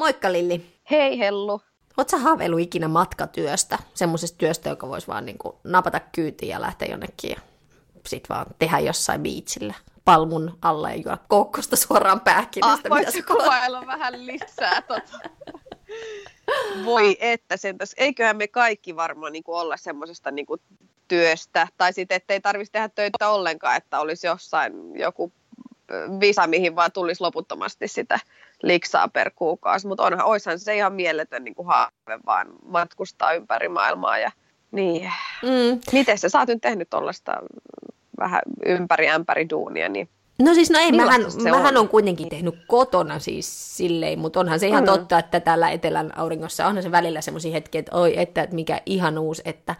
Moikka Lilli. Hei Hellu. Oletko haaveillut ikinä matkatyöstä? Semmoisesta työstä, joka voisi vaan niin kuin napata kyytiin ja lähteä jonnekin ja sit vaan tehdä jossain biitsillä palmun alla ja juo koukkosta suoraan pääkinestä. Ah, voitko kuvailla vähän lisää tota? Voi että sentäs. Eiköhän me kaikki varmaan niin kuin olla semmoisesta niin kuin työstä, tai sitten ettei tarvitsisi tehdä töitä ollenkaan, että olisi jossain joku visa, mihin vaan tulisi loputtomasti sitä liksaa per kuukausi, mutta onhan, oishan se ihan mieletön niin kuin haave vaan matkustaa ympäri maailmaa ja niin. Mm. Miten sä, sä oot nyt tehnyt tuollaista vähän ympäri ämpäri duunia, niin No siis no ei, mähän, mähän on? on kuitenkin tehnyt kotona siis silleen, mutta onhan se ihan mm. totta, että täällä etelän auringossa onhan se välillä semmoisia hetkiä, että oi, että mikä ihanuus, että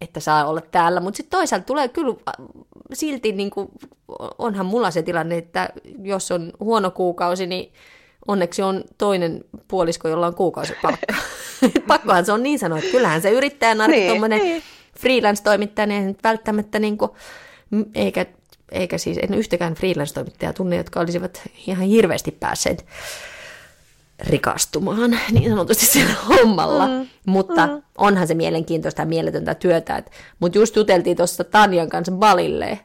että saa olla täällä, mutta sitten toisaalta tulee kyllä äh, silti, niin kuin, onhan mulla se tilanne, että jos on huono kuukausi, niin onneksi on toinen puolisko, jolla on kuukausipalkka. Pakkohan se on niin sanoa, että kyllähän se yrittäjän arki, niin, tuommoinen niin. freelance-toimittaja, niin välttämättä niin kuin, eikä, eikä siis en yhtäkään freelance-toimittajaa tunne, jotka olisivat ihan hirveästi päässeet rikastumaan niin sanotusti sillä hommalla. Mm, mutta mm. onhan se mielenkiintoista ja mieletöntä työtä. Mutta just juteltiin tuossa Tanjan kanssa balille.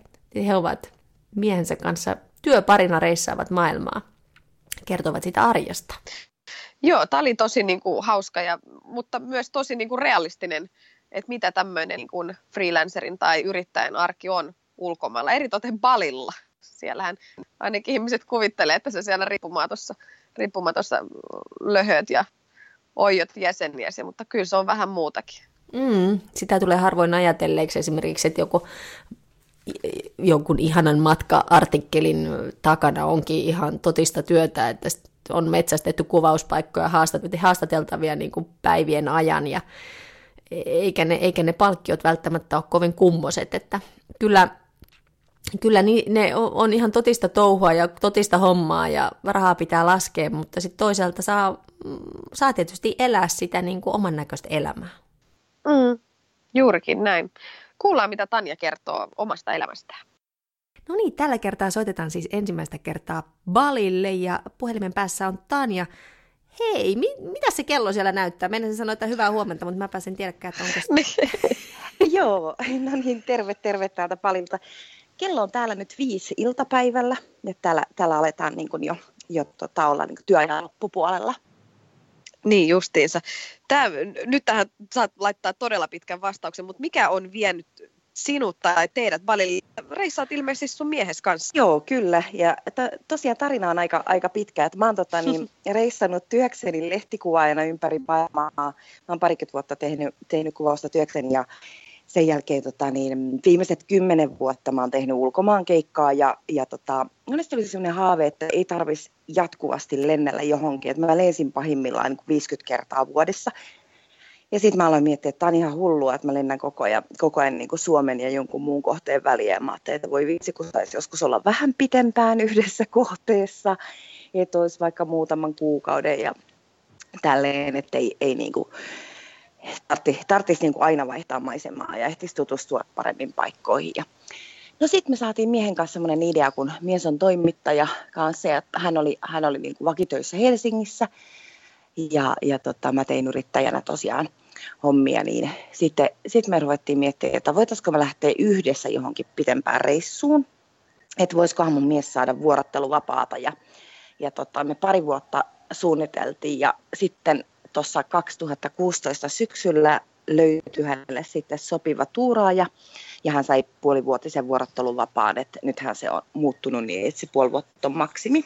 He ovat miehensä kanssa työparina reissaavat maailmaa. Kertovat sitä arjesta. Joo, tämä oli tosi niin kuin, hauska, ja, mutta myös tosi niin kuin, realistinen, että mitä tämmöinen niin kuin, freelancerin tai yrittäjän arki on ulkomailla, eritoten balilla. Siellähän ainakin ihmiset kuvittelee, että se siellä riippumaatossa riippumatossa löhöt ja oijot jäseniäsi, mutta kyllä se on vähän muutakin. Mm, sitä tulee harvoin ajatelleeksi esimerkiksi, että joku jonkun ihanan matka-artikkelin takana onkin ihan totista työtä, että on metsästetty kuvauspaikkoja haastateltavia niin kuin päivien ajan ja eikä ne, eikä ne palkkiot välttämättä ole kovin kummoset, että kyllä kyllä ne on ihan totista touhua ja totista hommaa ja rahaa pitää laskea, mutta sitten toisaalta saa, saa tietysti elää sitä niin kuin oman näköistä elämää. Mm, juurikin näin. Kuullaan, mitä Tanja kertoo omasta elämästään. No niin, tällä kertaa soitetaan siis ensimmäistä kertaa Balille ja puhelimen päässä on Tanja. Hei, mi- mitä se kello siellä näyttää? Meidän sanoa, että hyvää huomenta, mutta mä pääsen tiedäkään, että onko Joo, no niin, terve, terve täältä Balilta kello on täällä nyt viisi iltapäivällä, ja täällä, täällä aletaan niin kuin jo, jo tota, olla niin työajan loppupuolella. Niin justiinsa. Tää, nyt tähän saat laittaa todella pitkän vastauksen, mutta mikä on vienyt sinut tai teidät Balille? Reissaat ilmeisesti sun miehes kanssa. Joo, kyllä. Ja to, tosiaan tarina on aika, aika pitkä. Että mä oon tota, niin, reissannut työkseni lehtikuvaajana ympäri maailmaa. Mä oon parikymmentä vuotta tehnyt, tehnyt kuvausta työkseni ja sen jälkeen tota, niin, viimeiset kymmenen vuotta mä oon tehnyt ulkomaan keikkaa ja, ja tota, monesti oli sellainen haave, että ei tarvitsisi jatkuvasti lennellä johonkin. Että mä lensin pahimmillaan niin 50 kertaa vuodessa. Ja sitten mä aloin miettiä, että tämä on ihan hullua, että mä lennän koko ajan, koko ajan niin kuin Suomen ja jonkun muun kohteen väliä. Mä ajattelin, että voi vitsi, kun saisi joskus olla vähän pitempään yhdessä kohteessa, että olisi vaikka muutaman kuukauden ja tälleen, että ei, ei niin kuin, tartti, tarttisi niin aina vaihtaa maisemaa ja ehtisi tutustua paremmin paikkoihin. Ja no sitten me saatiin miehen kanssa sellainen idea, kun mies on toimittaja kanssa ja hän oli, hän oli niin kuin vakitöissä Helsingissä. Ja, ja tota, mä tein yrittäjänä tosiaan hommia, niin sitten sit me ruvettiin miettimään, että voitaisiko me lähteä yhdessä johonkin pitempään reissuun, että voisikohan mun mies saada vuorotteluvapaata. Ja, ja tota, me pari vuotta suunniteltiin ja sitten tuossa 2016 syksyllä löytyi hänelle sitten sopiva tuuraaja ja hän sai puolivuotisen vuorotteluvapaan, että nythän se on muuttunut niin, että se puoli vuotta on maksimi.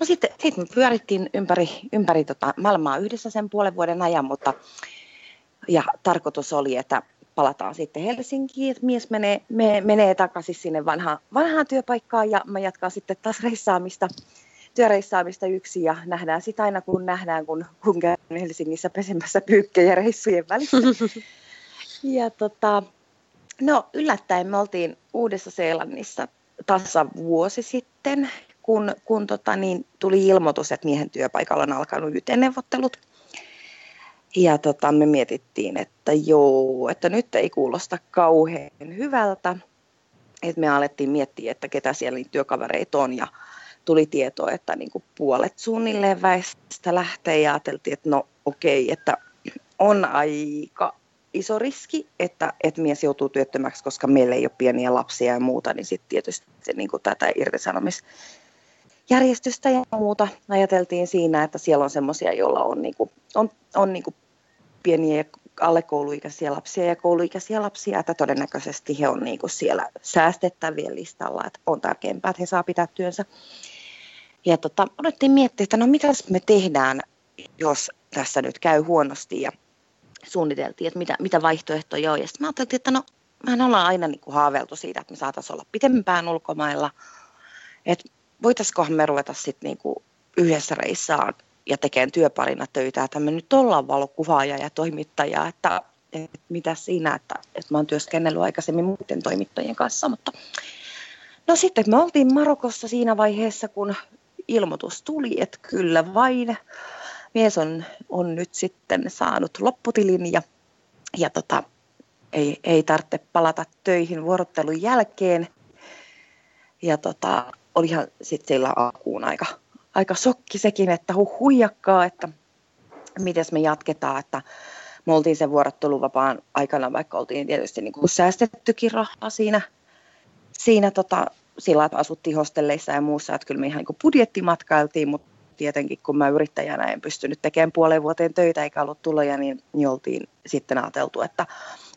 No sitten, sitten me pyörittiin ympäri, ympäri tota maailmaa yhdessä sen puolen vuoden ajan, mutta ja tarkoitus oli, että palataan sitten Helsinkiin, että mies menee, me, menee takaisin sinne vanhaan, vanhaan työpaikkaan ja mä jatkan sitten taas reissaamista työreissaamista yksi ja nähdään sitä aina kun nähdään, kun, kun käyn Helsingissä pesemässä pyykkejä reissujen välissä. ja tota, no yllättäen me oltiin Uudessa-Seelannissa tasa vuosi sitten, kun, kun tota, niin, tuli ilmoitus, että miehen työpaikalla on alkanut YT-neuvottelut. Ja tota, me mietittiin, että joo, että nyt ei kuulosta kauhean hyvältä. Et me alettiin miettiä, että ketä siellä työkavereita on ja tuli tietoa, että niin kuin puolet suunnilleen väestä lähtee ja ajateltiin, että no okei, että on aika iso riski, että, että mies joutuu työttömäksi, koska meillä ei ole pieniä lapsia ja muuta, niin sitten tietysti se, niin kuin tätä irtisanomisjärjestystä ja muuta ajateltiin siinä, että siellä on semmoisia, joilla on, niin kuin, on, on niin kuin pieniä alle kouluikäisiä lapsia ja kouluikäisiä lapsia, että todennäköisesti he on niin kuin siellä säästettävien listalla, että on tärkeämpää, että he saa pitää työnsä. Ja tota, olettiin miettiä, että no mitäs me tehdään, jos tässä nyt käy huonosti ja suunniteltiin, että mitä, mitä vaihtoehtoja on. Ja sitten mä ajattelin, että no mehän ollaan aina niin kuin haaveiltu siitä, että me saataisiin olla pitempään ulkomailla. Että voitaisikohan me ruveta sitten niin kuin yhdessä reissaan ja tekemään työparina töitä, että me nyt ollaan valokuvaaja ja toimittaja, että, että mitä siinä, että, että mä oon työskennellyt aikaisemmin muiden toimittajien kanssa, mutta no sitten me oltiin Marokossa siinä vaiheessa, kun ilmoitus tuli, että kyllä vain mies on, on nyt sitten saanut lopputilin ja, ja tota, ei, ei tarvitse palata töihin vuorottelun jälkeen. Ja tota, olihan sitten sillä alkuun aika, aika sokki sekin, että hu, huijakkaa, että miten me jatketaan, että me oltiin sen vuorotteluvapaan aikana, vaikka oltiin tietysti niin kuin säästettykin rahaa siinä, siinä tota, sillä, että asuttiin hostelleissa ja muussa, että kyllä me ihan niin budjettimatkailtiin, mutta tietenkin kun mä yrittäjänä en pystynyt tekemään puoleen vuoteen töitä eikä ollut tuloja, niin, niin oltiin sitten ajateltu, että,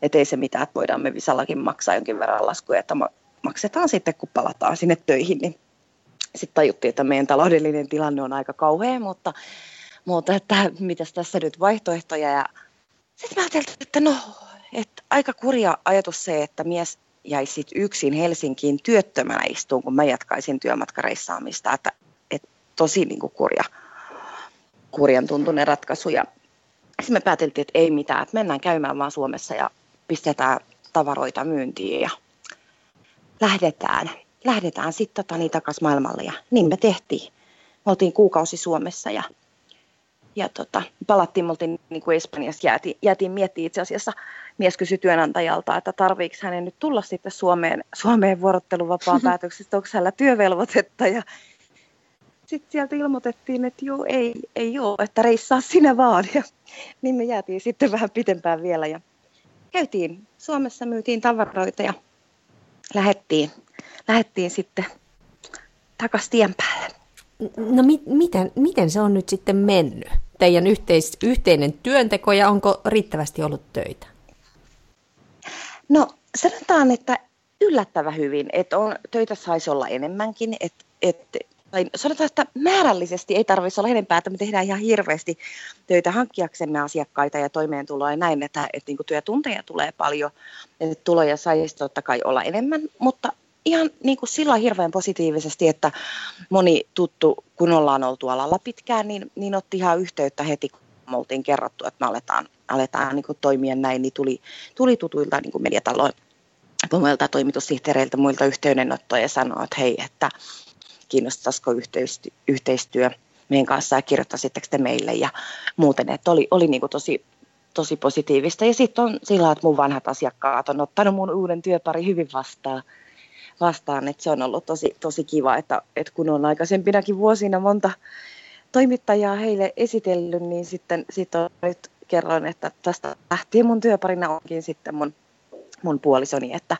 että ei se mitään, että voidaan me Visallakin maksaa jonkin verran laskuja, että maksetaan sitten kun palataan sinne töihin, niin sitten tajuttiin, että meidän taloudellinen tilanne on aika kauhea, mutta, mutta että mitäs tässä nyt vaihtoehtoja ja sitten mä ajattelin, että no, että aika kurja ajatus se, että mies jäisi sit yksin Helsinkiin työttömänä istuun, kun mä jatkaisin työmatkareissaamista, että, että tosi niin kuin kurja, kurjan tuntunen ratkaisu. Ja sitten me pääteltiin, että ei mitään, että mennään käymään vaan Suomessa ja pistetään tavaroita myyntiin ja lähdetään. Lähdetään sitten tota, niin takaisin maailmalle ja niin me tehtiin. Me oltiin kuukausi Suomessa ja, ja tota, palattiin, me oltiin niin kuin Espanjassa, jäätiin, jäätiin miettimään itse asiassa, mies kysyi työnantajalta, että tarviiko hänen nyt tulla sitten Suomeen, Suomeen vuorotteluvapaan päätöksestä, onko hänellä työvelvoitetta ja sitten sieltä ilmoitettiin, että joo, ei, ei ole, että reissaa sinä vaan. Ja, niin me jäätiin sitten vähän pitempään vielä ja käytiin Suomessa, myytiin tavaroita ja lähettiin lähdettiin sitten takaisin tien päälle. No mi- miten, miten se on nyt sitten mennyt? Teidän yhteis- yhteinen työnteko ja onko riittävästi ollut töitä? No sanotaan, että yllättävän hyvin, että on, töitä saisi olla enemmänkin, että, että tai sanotaan, että määrällisesti ei tarvitsisi olla enempää, että me tehdään ihan hirveästi töitä hankkiaksemme asiakkaita ja toimeentuloa ja näin, että, että, että niin työtunteja tulee paljon, että tuloja saisi totta kai olla enemmän, mutta ihan niin kuin sillä hirveän positiivisesti, että moni tuttu, kun ollaan oltu alalla pitkään, niin, niin otti ihan yhteyttä heti, kun me oltiin kerrottu, että me aletaan, aletaan niin kuin toimia näin, niin tuli, tuli tutuilta niin kuin mediataloon muilta toimitussihteereiltä, muilta yhteydenottoja ja sanoi, että hei, että kiinnostaisiko yhteistyö, yhteistyö meidän kanssa ja kirjoittaisitteko te meille ja muuten, että oli, oli niin kuin tosi, tosi positiivista. Ja sitten on sillä että mun vanhat asiakkaat on ottanut mun uuden työpari hyvin vastaan vastaan. Että se on ollut tosi, tosi kiva, että, että kun on aikaisempinakin vuosina monta toimittajaa heille esitellyt, niin sitten sit on nyt kerroin, että tästä lähtien mun työparina onkin sitten mun, mun puolisoni, että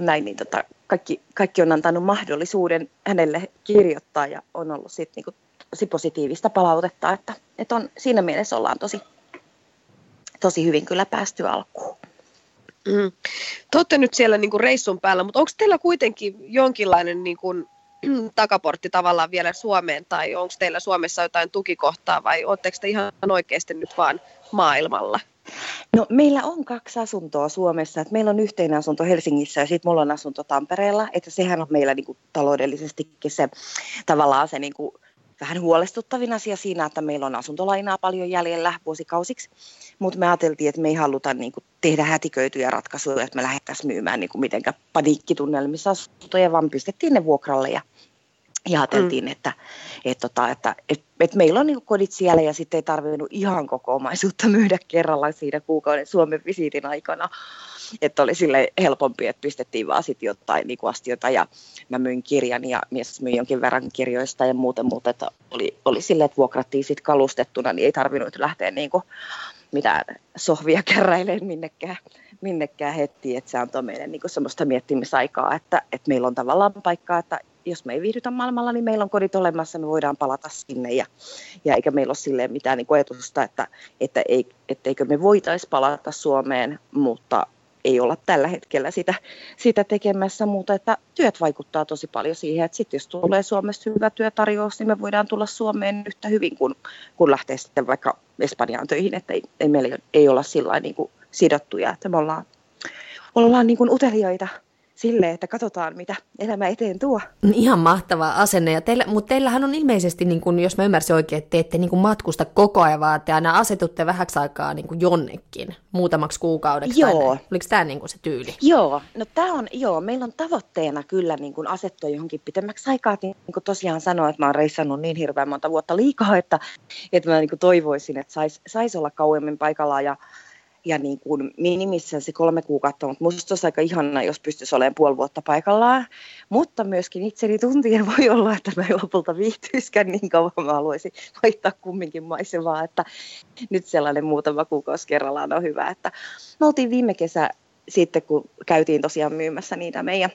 on näin, niin tota, kaikki, kaikki on antanut mahdollisuuden hänelle kirjoittaa ja on ollut sitten niinku tosi positiivista palautetta, että, että on, siinä mielessä ollaan tosi, tosi hyvin kyllä päästy alkuun. Mm. Te olette nyt siellä niin kuin reissun päällä, mutta onko teillä kuitenkin jonkinlainen niin kuin, takaportti tavallaan vielä Suomeen, tai onko teillä Suomessa jotain tukikohtaa, vai oletteko te ihan oikeasti nyt vaan maailmalla? No meillä on kaksi asuntoa Suomessa. Että meillä on yhteinen asunto Helsingissä ja sitten mulla on asunto Tampereella. Että sehän on meillä niinku taloudellisestikin se tavallaan se niinku vähän huolestuttavin asia siinä, että meillä on asuntolainaa paljon jäljellä vuosikausiksi, mutta me ajateltiin, että me ei haluta niin kuin, tehdä hätiköityjä ratkaisuja, että me lähdettäisiin myymään niin kuin, mitenkään paniikkitunnelmissa asuntoja, vaan pistettiin ne vuokralle ja ja ajateltiin, mm. että, että, tota, että, että, että, että meillä on niin kodit siellä ja sitten ei tarvinnut ihan koko omaisuutta myydä kerralla siinä kuukauden Suomen visiitin aikana. Että oli sille helpompi, että pistettiin vaan sitten jotain niin astioita ja mä myin kirjan ja mies myi jonkin verran kirjoista ja muuten, mutta että oli, oli sille, että vuokrattiin sitten kalustettuna, niin ei tarvinnut lähteä niin kuin mitään sohvia keräilemään minnekään, minnekään heti, että se antoi meille niin semmoista miettimisaikaa, että, että meillä on tavallaan paikkaa, että jos me ei viihdytä maailmalla, niin meillä on kodit olemassa, me voidaan palata sinne. Ja, ja eikä meillä ole silleen mitään niin ajatusta, että, että ei, etteikö me voitaisi palata Suomeen, mutta ei olla tällä hetkellä sitä, sitä tekemässä, mutta että työt vaikuttaa tosi paljon siihen, että sitten jos tulee Suomesta hyvä työtarjous, niin me voidaan tulla Suomeen yhtä hyvin kuin kun lähtee sitten vaikka Espanjaan töihin, että ei, ei meillä ei olla sillä niin sidottuja, että me ollaan, ollaan niin kuin utelijoita silleen, että katsotaan, mitä elämä eteen tuo. Ihan mahtava asenne. Ja teillä, mutta teillähän on ilmeisesti, niin kun, jos mä ymmärsin oikein, että te ette niin kun matkusta koko ajan, vaan te aina asetutte vähäksi aikaa niin kun jonnekin, muutamaksi kuukaudeksi. Joo. Tai Oliko tämä niin se tyyli? Joo, no tämä on, joo, meillä on tavoitteena kyllä niin kun asettua johonkin pitemmäksi aikaa. Niin, niin kuin tosiaan sanoin, että mä oon reissannut niin hirveän monta vuotta liikaa, että, että mä niin toivoisin, että saisi sais olla kauemmin paikallaan ja ja niin kuin minimissään se kolme kuukautta, mutta musta olisi aika ihana, jos pystyisi olemaan puoli vuotta paikallaan. Mutta myöskin itseni tuntien voi olla, että mä lopulta viihtyisikään niin kauan, mä haluaisin vaihtaa kumminkin maisemaa, että nyt sellainen muutama kuukausi kerrallaan on hyvä. Että me oltiin viime kesä sitten, kun käytiin tosiaan myymässä niitä meidän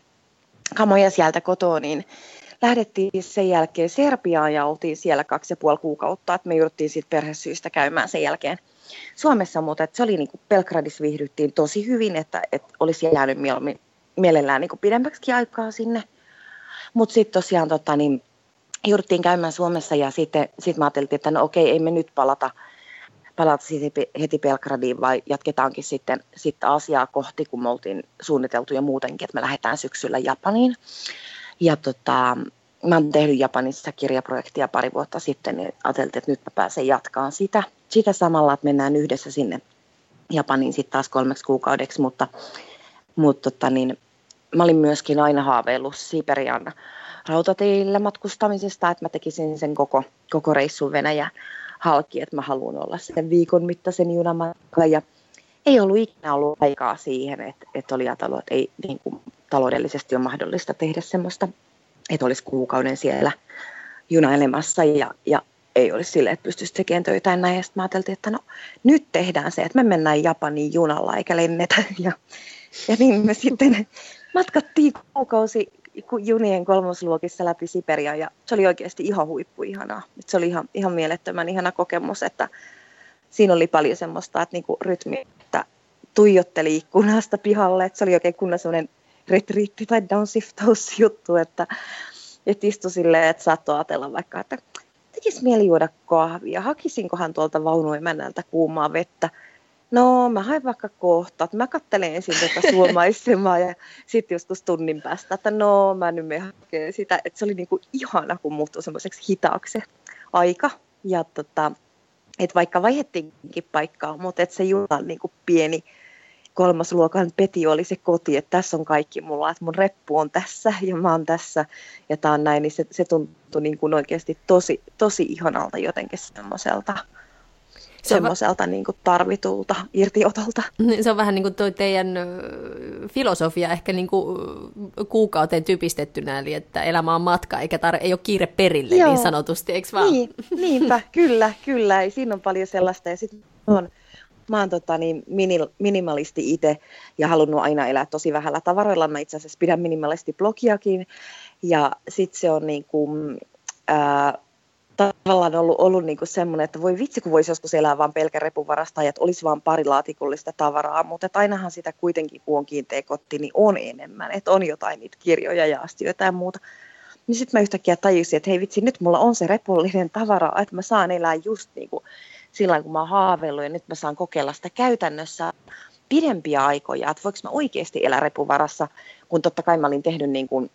kamoja sieltä kotoa, niin lähdettiin sen jälkeen Serbiaan ja oltiin siellä kaksi ja puoli kuukautta, että me jouduttiin sitten perhesyistä käymään sen jälkeen – Suomessa, mutta että se oli niin kuin Belgradissa viihdyttiin tosi hyvin, että, että olisi jäänyt mielellään, niin pidemmäksi aikaa sinne. Mutta sitten tosiaan tota, niin, jouduttiin käymään Suomessa ja sitten sit mä ajattelin, että no okei, ei me nyt palata, palata heti Belgradiin, vai jatketaankin sitten, sitten asiaa kohti, kun me oltiin suunniteltu jo muutenkin, että me lähdetään syksyllä Japaniin. Ja tota, mä oon tehnyt Japanissa kirjaprojektia pari vuotta sitten, niin ajattelin, että nyt mä pääsen jatkaan sitä, sitä samalla, että mennään yhdessä sinne Japaniin sitten taas kolmeksi kuukaudeksi, mutta, mutta tota niin, mä olin myöskin aina haaveillut Siperian rautateillä matkustamisesta, että mä tekisin sen koko, koko reissun Venäjä halki, että mä haluan olla sen viikon mittaisen junamatkan ja ei ollut ikinä ollut aikaa siihen, että, että oli ajatellut, että ei niin kuin, taloudellisesti ole mahdollista tehdä semmoista että olisi kuukauden siellä junailemassa. Ja, ja ei olisi sille, että pystyisi tekemään töitä ja näin. Ja sitten mä ajattelin, että no nyt tehdään se, että me mennään Japaniin junalla eikä lennetä. Ja, ja niin me sitten matkattiin kuukausi junien kolmosluokissa läpi Siberia ja se oli oikeasti ihan huippu ihanaa. Se oli ihan, ihan mielettömän ihana kokemus, että siinä oli paljon semmoista, että niinku rytmi, että tuijotteli ikkunasta pihalle, että se oli oikein kunnon semmoinen retriitti tai downshiftous-juttu, että, että istui silleen, että saattoi ajatella vaikka, että tekisi mieli juoda kahvia, hakisinkohan tuolta vaunuemännältä kuumaa vettä. No, mä hain vaikka kohta, että mä katselen ensin tätä suomaisemaa ja sitten joskus tunnin päästä, että no, mä nyt me hakee sitä. Että se oli niinku ihana, kun muuttui semmoiseksi hitaaksi aika. Ja tota, että vaikka vaihettiinkin paikkaa, mutta että se juna niinku pieni kolmasluokan peti oli se koti, että tässä on kaikki mulla, että mun reppu on tässä ja mä oon tässä ja tää on näin, niin se, se tuntui niin kuin oikeasti tosi, tosi ihanalta jotenkin semmoiselta semmoiselta va- niin kuin tarvitulta irtiotolta. Niin, se on vähän niin kuin toi teidän filosofia ehkä niin kuin kuukauteen typistettynä, eli että elämä on matka eikä tar- ei ole kiire perille Joo. niin sanotusti, eikö vaan? Niin, niinpä, kyllä, kyllä. Siinä on paljon sellaista ja sitten on mä oon tota, niin, mini, minimalisti itse ja halunnut aina elää tosi vähällä tavaroilla. Mä itse asiassa pidän minimalisti blogiakin ja sitten se on niin kuin, ää, tavallaan ollut, ollut niin semmoinen, että voi vitsi, kun voisi joskus elää vain pelkä repuvarasta ja että olisi vain pari laatikollista tavaraa, mutta ainahan sitä kuitenkin, kun on kiinteä kotti, niin on enemmän, että on jotain niitä kirjoja ja astioita ja muuta. Niin sitten mä yhtäkkiä tajusin, että hei vitsi, nyt mulla on se repullinen tavara, että mä saan elää just niin kuin silloin, kun mä oon haaveillut ja nyt mä saan kokeilla sitä käytännössä pidempiä aikoja, että voiko mä oikeasti elää repuvarassa, kun totta kai mä olin tehnyt niin kuin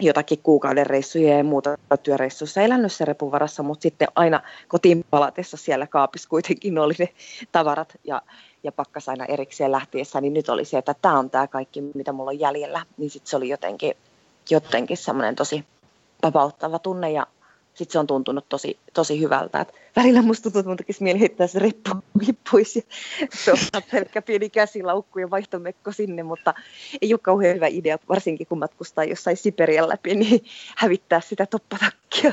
jotakin kuukauden reissuja ja muuta työreissuissa elänyt se repun varassa, mutta sitten aina kotiin palatessa siellä kaapissa kuitenkin oli ne tavarat ja, ja pakkas aina erikseen lähtiessä, niin nyt oli se, että tämä on tämä kaikki, mitä mulla on jäljellä, niin sitten se oli jotenkin, jotenkin semmoinen tosi vapauttava tunne ja sitten se on tuntunut tosi, tosi hyvältä. Et välillä musta tuntuu, että mun tekisi mieli heittää se reppu pois ja se on pelkkä pieni käsilaukku ja vaihtomekko sinne, mutta ei ole kauhean hyvä idea, varsinkin kun matkustaa jossain Siperian läpi, niin hävittää sitä toppatakkia.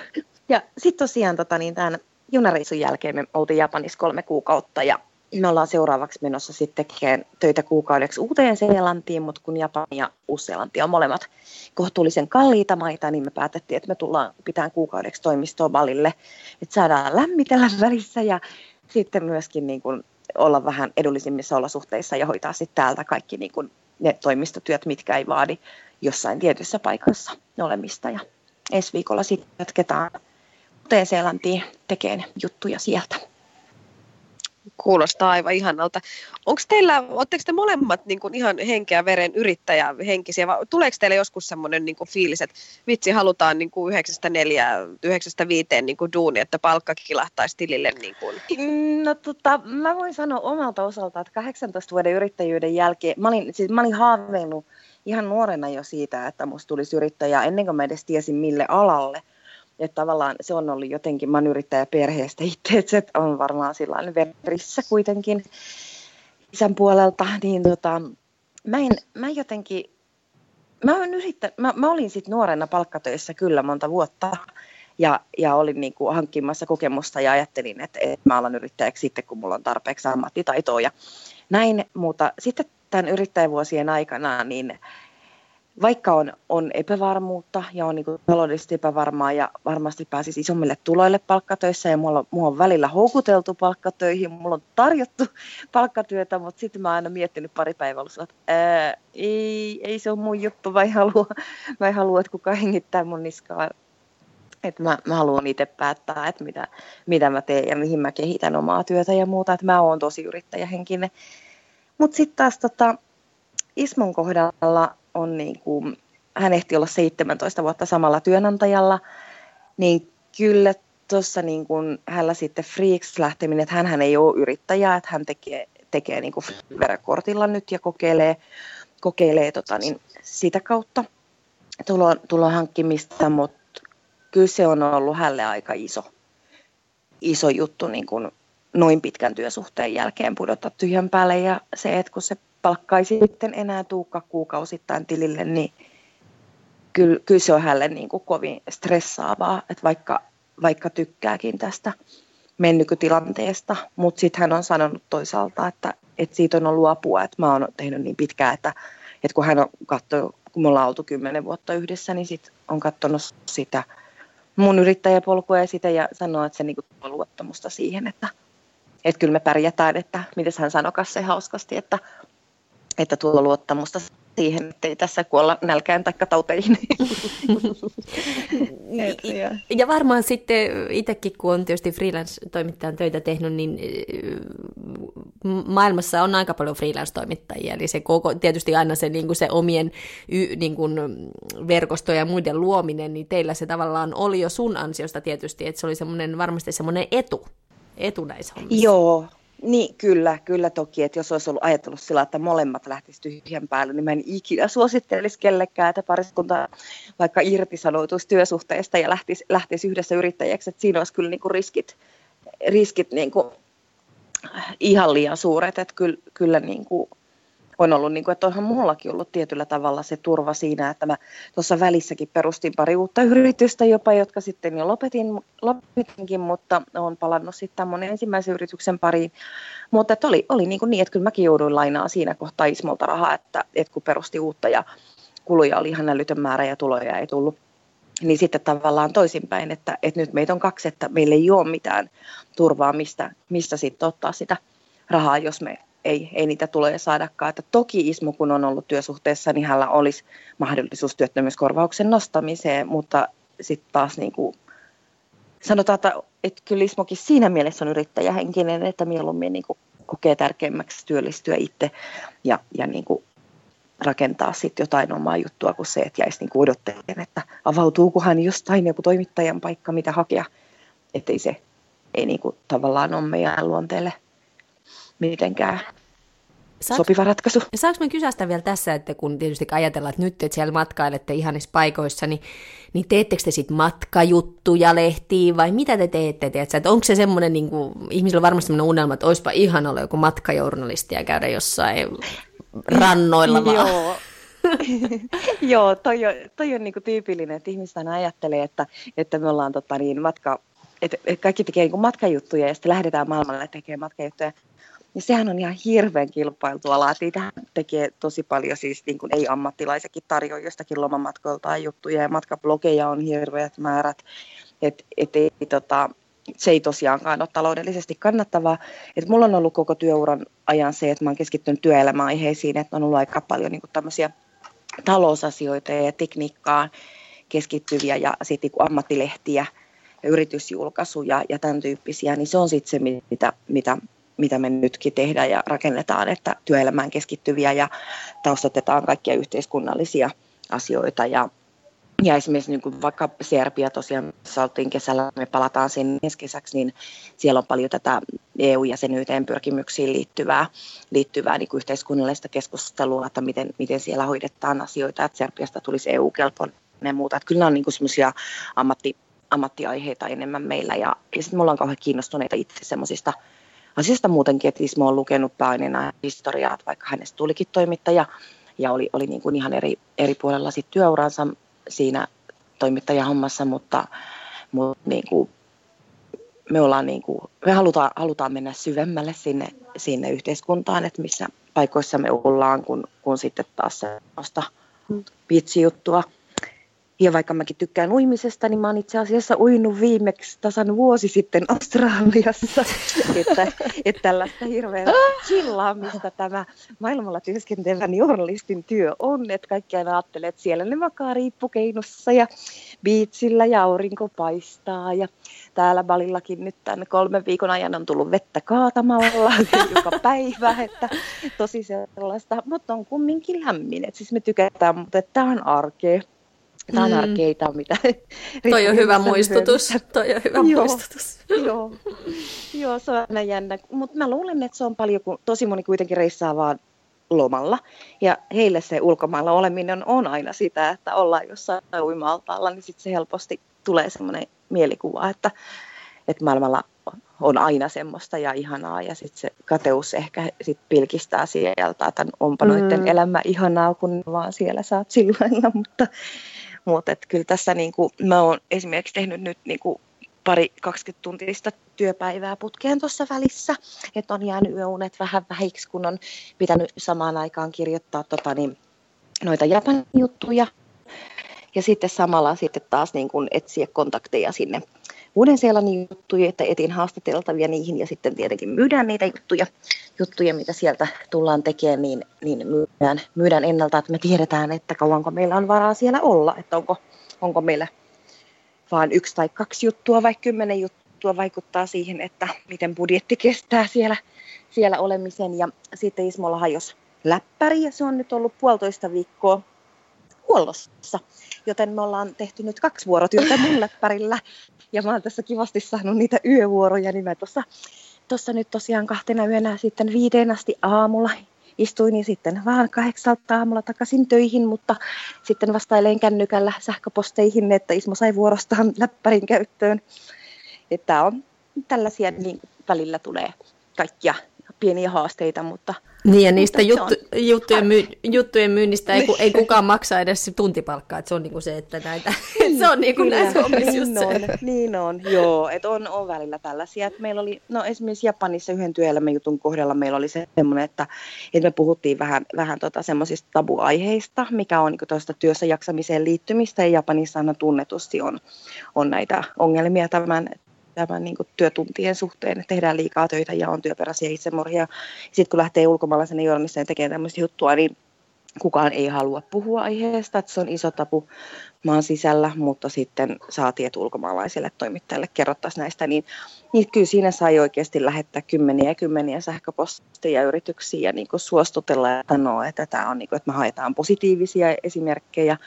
Ja sitten tosiaan tota, niin tämän junareissun jälkeen me oltiin Japanissa kolme kuukautta ja me ollaan seuraavaksi menossa sitten tekemään töitä kuukaudeksi uuteen Seelantiin, mutta kun Japani ja Uusi-Seelanti on molemmat kohtuullisen kalliita maita, niin me päätettiin, että me tullaan pitämään kuukaudeksi toimistoa Balille, että saadaan lämmitellä välissä ja sitten myöskin niin kuin olla vähän edullisimmissa olosuhteissa ja hoitaa sitten täältä kaikki niin kuin ne toimistotyöt, mitkä ei vaadi jossain tietyssä paikassa olemista. Ja ensi viikolla sitten jatketaan Uuteen-Seelantiin tekemään juttuja sieltä. Kuulostaa aivan ihanalta. Onko teillä, oletteko te molemmat niin kuin ihan henkeä veren yrittäjä henkisiä, vai tuleeko teille joskus semmoinen niin fiilis, että vitsi halutaan niin kuin 9 viiteen niin kuin duuni, että palkka kilahtaisi tilille? Niin kuin? No tota, mä voin sanoa omalta osalta, että 18 vuoden yrittäjyyden jälkeen, mä olin, siis mä olin haaveillut ihan nuorena jo siitä, että musta tulisi yrittäjä ennen kuin mä edes tiesin mille alalle että tavallaan se on ollut jotenkin, mä yrittäjä perheestä itse, että se on varmaan sellainen verissä kuitenkin isän puolelta, niin tota, mä, en, mä jotenkin, mä, olen yrittä, mä, mä olin sitten nuorena palkkatöissä kyllä monta vuotta, ja, ja olin niin kuin hankkimassa kokemusta ja ajattelin, että, että mä alan yrittäjäksi sitten, kun mulla on tarpeeksi ammattitaitoa ja näin, mutta sitten tämän yrittäjävuosien aikana, niin vaikka on, on epävarmuutta ja on niin taloudellisesti epävarmaa ja varmasti pääsisi isommille tuloille palkkatöissä ja mulla, mulla on välillä houkuteltu palkkatöihin, mulla on tarjottu palkkatyötä, mutta sitten mä oon aina miettinyt pari päivää että ää, ei, ei se ole mun juttu, mä en halua, mä en halua että kukaan hengittää mun niskaa. Että mä, mä haluan itse päättää, että mitä, mitä mä teen ja mihin mä kehitän omaa työtä ja muuta, että mä oon tosi yrittäjähenkinen. Mutta sitten taas tota, Ismon kohdalla on niin kuin, hän ehti olla 17 vuotta samalla työnantajalla, niin kyllä tuossa niin kuin hänellä sitten Freaks lähteminen, että hän ei ole yrittäjä, että hän tekee, tekee niin kuin kortilla nyt ja kokeilee, kokeilee tota, niin sitä kautta tulon, tulon hankkimista, mutta kyllä se on ollut hänelle aika iso, iso juttu niin kuin noin pitkän työsuhteen jälkeen pudota tyhjän päälle ja se, että kun se palkka ei sitten enää tuukka kuukausittain tilille, niin kyllä, kyllä se on hänelle niin kuin kovin stressaavaa, että vaikka, vaikka tykkääkin tästä mennykytilanteesta, mutta sitten hän on sanonut toisaalta, että, että siitä on ollut apua, että mä oon tehnyt niin pitkään, että, että kun hän on katsonut, kun me ollaan oltu kymmenen vuotta yhdessä, niin sit on katsonut sitä mun yrittäjäpolkua ja sitä ja sanoo, että se niin kuin luottamusta siihen, että, että kyllä me pärjätään, että miten hän sanokas se hauskasti, että että tuo luottamusta siihen, että ei tässä kuolla nälkään tai tauteihin. ja varmaan sitten itsekin, kun on tietysti freelance-toimittajan töitä tehnyt, niin maailmassa on aika paljon freelance-toimittajia, eli se koko, tietysti aina se, niin kuin se omien niin kuin verkostoja ja muiden luominen, niin teillä se tavallaan oli jo sun ansiosta tietysti, että se oli semmoinen, varmasti semmoinen etu, etu näissä hommissa. Joo, niin, kyllä, kyllä toki, että jos olisi ollut ajatellut sillä, että molemmat lähtisivät tyhjän päälle, niin mä en ikinä suosittelisi kellekään, että pariskunta vaikka irtisanoutuisi työsuhteesta ja lähtisi, lähtisi yhdessä yrittäjäksi, että siinä olisi kyllä niin kuin riskit, riskit niin kuin ihan liian suuret, että kyllä, kyllä niin kuin on ollut, niin kuin, että onhan mullakin ollut tietyllä tavalla se turva siinä, että mä tuossa välissäkin perustin pari uutta yritystä jopa, jotka sitten jo lopetin, lopetinkin, mutta olen palannut sitten monen ensimmäisen yrityksen pariin. Mutta että oli, oli niin, kuin niin, että kyllä mäkin jouduin lainaa siinä kohtaa Ismolta rahaa, että, että kun perusti uutta ja kuluja oli ihan älytön määrä ja tuloja ei tullut niin sitten tavallaan toisinpäin, että, että nyt meitä on kaksi, että meillä ei ole mitään turvaa, mistä, mistä sitten ottaa sitä rahaa, jos me ei, ei niitä tuloja saadakaan. Että toki Ismo, kun on ollut työsuhteessa, niin hänellä olisi mahdollisuus työttömyyskorvauksen nostamiseen, mutta sitten taas niin kuin sanotaan, että, että kyllä Ismokin siinä mielessä on yrittäjähenkinen, että mieluummin niin kuin kokee tärkeimmäksi työllistyä itse ja, ja niin kuin rakentaa sitten jotain omaa juttua kuin se, että jäisi niin odottelemaan, että avautuukohan jostain joku toimittajan paikka, mitä hakea. Että ei se ei niin kuin tavallaan ole meidän luonteelle mitenkään Saaks, sopiva ratkaisu. Saanko mä kysästä vielä tässä, että kun tietysti ajatellaan, että nyt että siellä matkailette ihanissa paikoissa, niin, niin teettekö te sitten matkajuttuja lehtiin vai mitä te teette? Tiedätkö? Että onko se semmoinen, niin kuin, ihmisillä on varmasti semmoinen unelma, että olisipa ihan olla joku matkajournalisti ja käydä jossain rannoilla vaan. Joo. Joo, toi on, toi on niinku tyypillinen, että ihmiset aina ajattelee, että, että me ollaan tota, niin, matka, että, että kaikki tekee niinku matkajuttuja ja sitten lähdetään maailmalle tekemään matkajuttuja. Ja sehän on ihan hirveän kilpailtua alaa. Tähän tekee tosi paljon siis niin kuin ei-ammattilaisekin tarjoa jostakin lomamatkoilta juttuja ja matkablogeja on hirveät määrät. Et, et ei, tota, se ei tosiaankaan ole taloudellisesti kannattavaa. Et mulla on ollut koko työuran ajan se, että mä oon keskittynyt työelämäaiheisiin, että on ollut aika paljon niin kuin tämmöisiä talousasioita ja tekniikkaan keskittyviä ja sitten niin ammattilehtiä ja yritysjulkaisuja ja tämän tyyppisiä, niin se on sitten se, mitä, mitä mitä me nytkin tehdään ja rakennetaan, että työelämään keskittyviä ja taustatetaan kaikkia yhteiskunnallisia asioita ja ja esimerkiksi niin kuin vaikka Serbia tosiaan, oltiin kesällä, me palataan sinne ensi kesäksi, niin siellä on paljon tätä EU-jäsenyyteen pyrkimyksiin liittyvää, liittyvää niin kuin yhteiskunnallista keskustelua, että miten, miten siellä hoidetaan asioita, että Serbiasta tulisi EU-kelpoinen ja muuta. Että kyllä on niin semmoisia ammatti, ammattiaiheita enemmän meillä ja, ja sitten me ollaan kauhean kiinnostuneita itse semmoisista asiasta muutenkin, että Ismo on lukenut pääaineena historiaa, että vaikka hänestä tulikin toimittaja ja oli, oli niin kuin ihan eri, eri puolella sit työuransa siinä toimittajahommassa, mutta, mutta niin kuin me, ollaan niin kuin, me halutaan, halutaan mennä syvemmälle sinne, sinne yhteiskuntaan, että missä paikoissa me ollaan, kun, kun sitten taas sellaista piitsijuttua. Ja vaikka mäkin tykkään uimisesta, niin mä oon itse asiassa uinut viimeksi tasan vuosi sitten Australiassa. että, että tällaista hirveän chillaamista tämä maailmalla työskentelevän journalistin työ on. Että kaikki aina ajattelee, että siellä ne makaa riippukeinussa ja biitsillä ja aurinko paistaa. Ja täällä Balillakin nyt tämän kolmen viikon ajan on tullut vettä kaatamalla joka päivä. Että tosi sellaista, mutta on kumminkin lämmin. Et siis me tykätään, mutta tämä on arkea tanarkeita, mm. mitä... Toi on hyvä muistutus. Toi on hyvä joo, muistutus. joo, joo, se on aina jännä. Mutta mä luulen, että se on paljon, kun tosi moni kuitenkin reissaa vaan lomalla. Ja heille se ulkomailla oleminen on aina sitä, että ollaan jossain uima-altaalla, niin sitten se helposti tulee semmoinen mielikuva, että, että maailmalla on aina semmoista ja ihanaa ja sitten se kateus ehkä sit pilkistää sieltä, että onpa mm. noiden elämä ihanaa, kun vaan siellä saat silloin, mutta mutta kyllä tässä niin kuin, mä oon esimerkiksi tehnyt nyt niin kuin pari 20 tuntista työpäivää putkeen tuossa välissä, että on jäänyt yöunet vähän vähiksi, kun on pitänyt samaan aikaan kirjoittaa tota, niin, noita Japanin juttuja. Ja sitten samalla sitten taas niin kuin etsiä kontakteja sinne Uuden-Seelannin juttuja, että etin haastateltavia niihin ja sitten tietenkin myydään niitä juttuja, juttuja mitä sieltä tullaan tekemään, niin, niin myydään, myydään ennalta, että me tiedetään, että kauanko meillä on varaa siellä olla, että onko, onko meillä vain yksi tai kaksi juttua vai kymmenen juttua vaikuttaa siihen, että miten budjetti kestää siellä, siellä olemisen. Ja sitten Ismolla hajos läppäri ja se on nyt ollut puolitoista viikkoa huollossa. Joten me ollaan tehty nyt kaksi vuorotyötä mun läppärillä. Ja mä oon tässä kivasti saanut niitä yövuoroja, niin mä tuossa, tuossa nyt tosiaan kahtena yönä sitten viiteen asti aamulla istuin ja sitten vaan kahdeksalta aamulla takaisin töihin, mutta sitten vastaileen kännykällä sähköposteihin, että Ismo sai vuorostaan läppärin käyttöön. Että on tällaisia, niin välillä tulee kaikkia pieniä haasteita, mutta... Niin, ja niistä juttu, on... juttujen, myy, juttujen myynnistä ei, ei kukaan maksa edes tuntipalkkaa, että se on niinku se, että näitä, että se on niinku näissä hommissa niin just on, se. Niin on, joo, että on, on välillä tällaisia, että meillä oli, no esimerkiksi Japanissa yhden työelämän jutun kohdalla meillä oli semmoinen, että, että me puhuttiin vähän, vähän tota semmoisista tabuaiheista, mikä on niinku tuosta työssä jaksamiseen liittymistä, ja Japanissa aina tunnetusti on, on näitä ongelmia tämän tämän niin työtuntien suhteen, että tehdään liikaa töitä ja on työperäisiä itsemurhia. Sitten kun lähtee ulkomaalaisen journalisteen tekemään tämmöistä juttua, niin kukaan ei halua puhua aiheesta, että se on iso tapu maan sisällä, mutta sitten saatiin, että ulkomaalaisille toimittajille kerrottaisiin näistä, niin, niin kyllä siinä sai oikeasti lähettää kymmeniä ja kymmeniä sähköposteja yrityksiin ja niin kuin suostutella ja sanoa, että, tämä on, niin kuin, että me haetaan positiivisia esimerkkejä,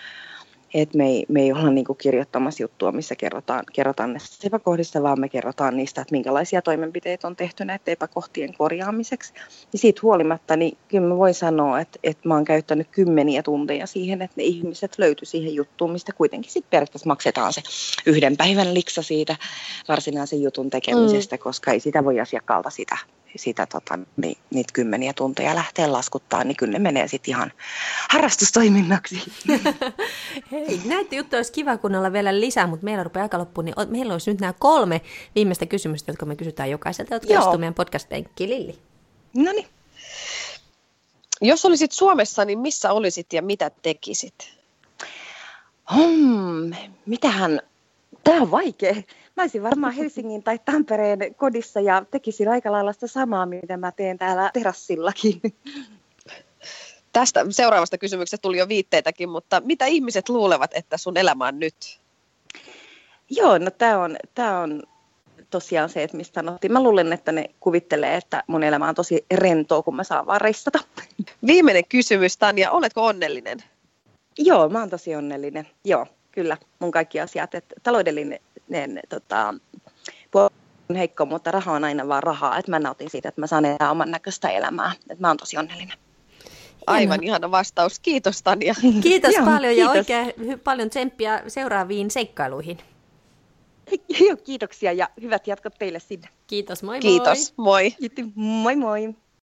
että me ei, me ei olla niin kuin kirjoittamassa juttua, missä kerrotaan, kerrotaan näistä epäkohdista, vaan me kerrotaan niistä, että minkälaisia toimenpiteitä on tehty näiden epäkohtien korjaamiseksi. Ja siitä huolimatta, niin kyllä mä voin sanoa, että, että mä oon käyttänyt kymmeniä tunteja siihen, että ne ihmiset löytyi siihen juttuun, mistä kuitenkin sitten periaatteessa maksetaan se yhden päivän liksa siitä varsinaisen jutun tekemisestä, mm. koska ei sitä voi asiakkaalta sitä sitä tota, niin, niitä kymmeniä tunteja lähteä laskuttaa, niin kyllä ne menee sitten ihan harrastustoiminnaksi. Hei, näitä juttuja olisi kiva kuunnella vielä lisää, mutta meillä rupeaa aika loppuun, niin meillä olisi nyt nämä kolme viimeistä kysymystä, jotka me kysytään jokaiselta, jotka istuu meidän podcast-penkki. Lilli. No niin. Jos olisit Suomessa, niin missä olisit ja mitä tekisit? Hmm, mitähän, tämä on vaikea. Mä olisin varmaan Helsingin tai Tampereen kodissa ja tekisin aika lailla sitä samaa, mitä mä teen täällä terassillakin. Tästä seuraavasta kysymyksestä tuli jo viitteitäkin, mutta mitä ihmiset luulevat, että sun elämä on nyt? Joo, no tämä on, tää on tosiaan se, että mistä sanottiin. Mä luulen, että ne kuvittelee, että mun elämä on tosi rentoa, kun mä saan vaan reissata. Viimeinen kysymys, Tanja. Oletko onnellinen? Joo, mä oon tosi onnellinen. Joo, kyllä. Mun kaikki asiat. Että taloudellinen tota, on heikko, mutta raha on aina vaan rahaa. Että mä nautin siitä, että mä saan elää oman näköistä elämää. Että mä oon tosi onnellinen. Aivan Hieno. ihana vastaus. Kiitos Tanja. Kiitos Joo, paljon kiitos. ja oikein paljon tsemppiä seuraaviin seikkailuihin. Joo, kiitoksia ja hyvät jatkot teille sinne. Kiitos, moi moi. Kiitos, moi. Moi moi.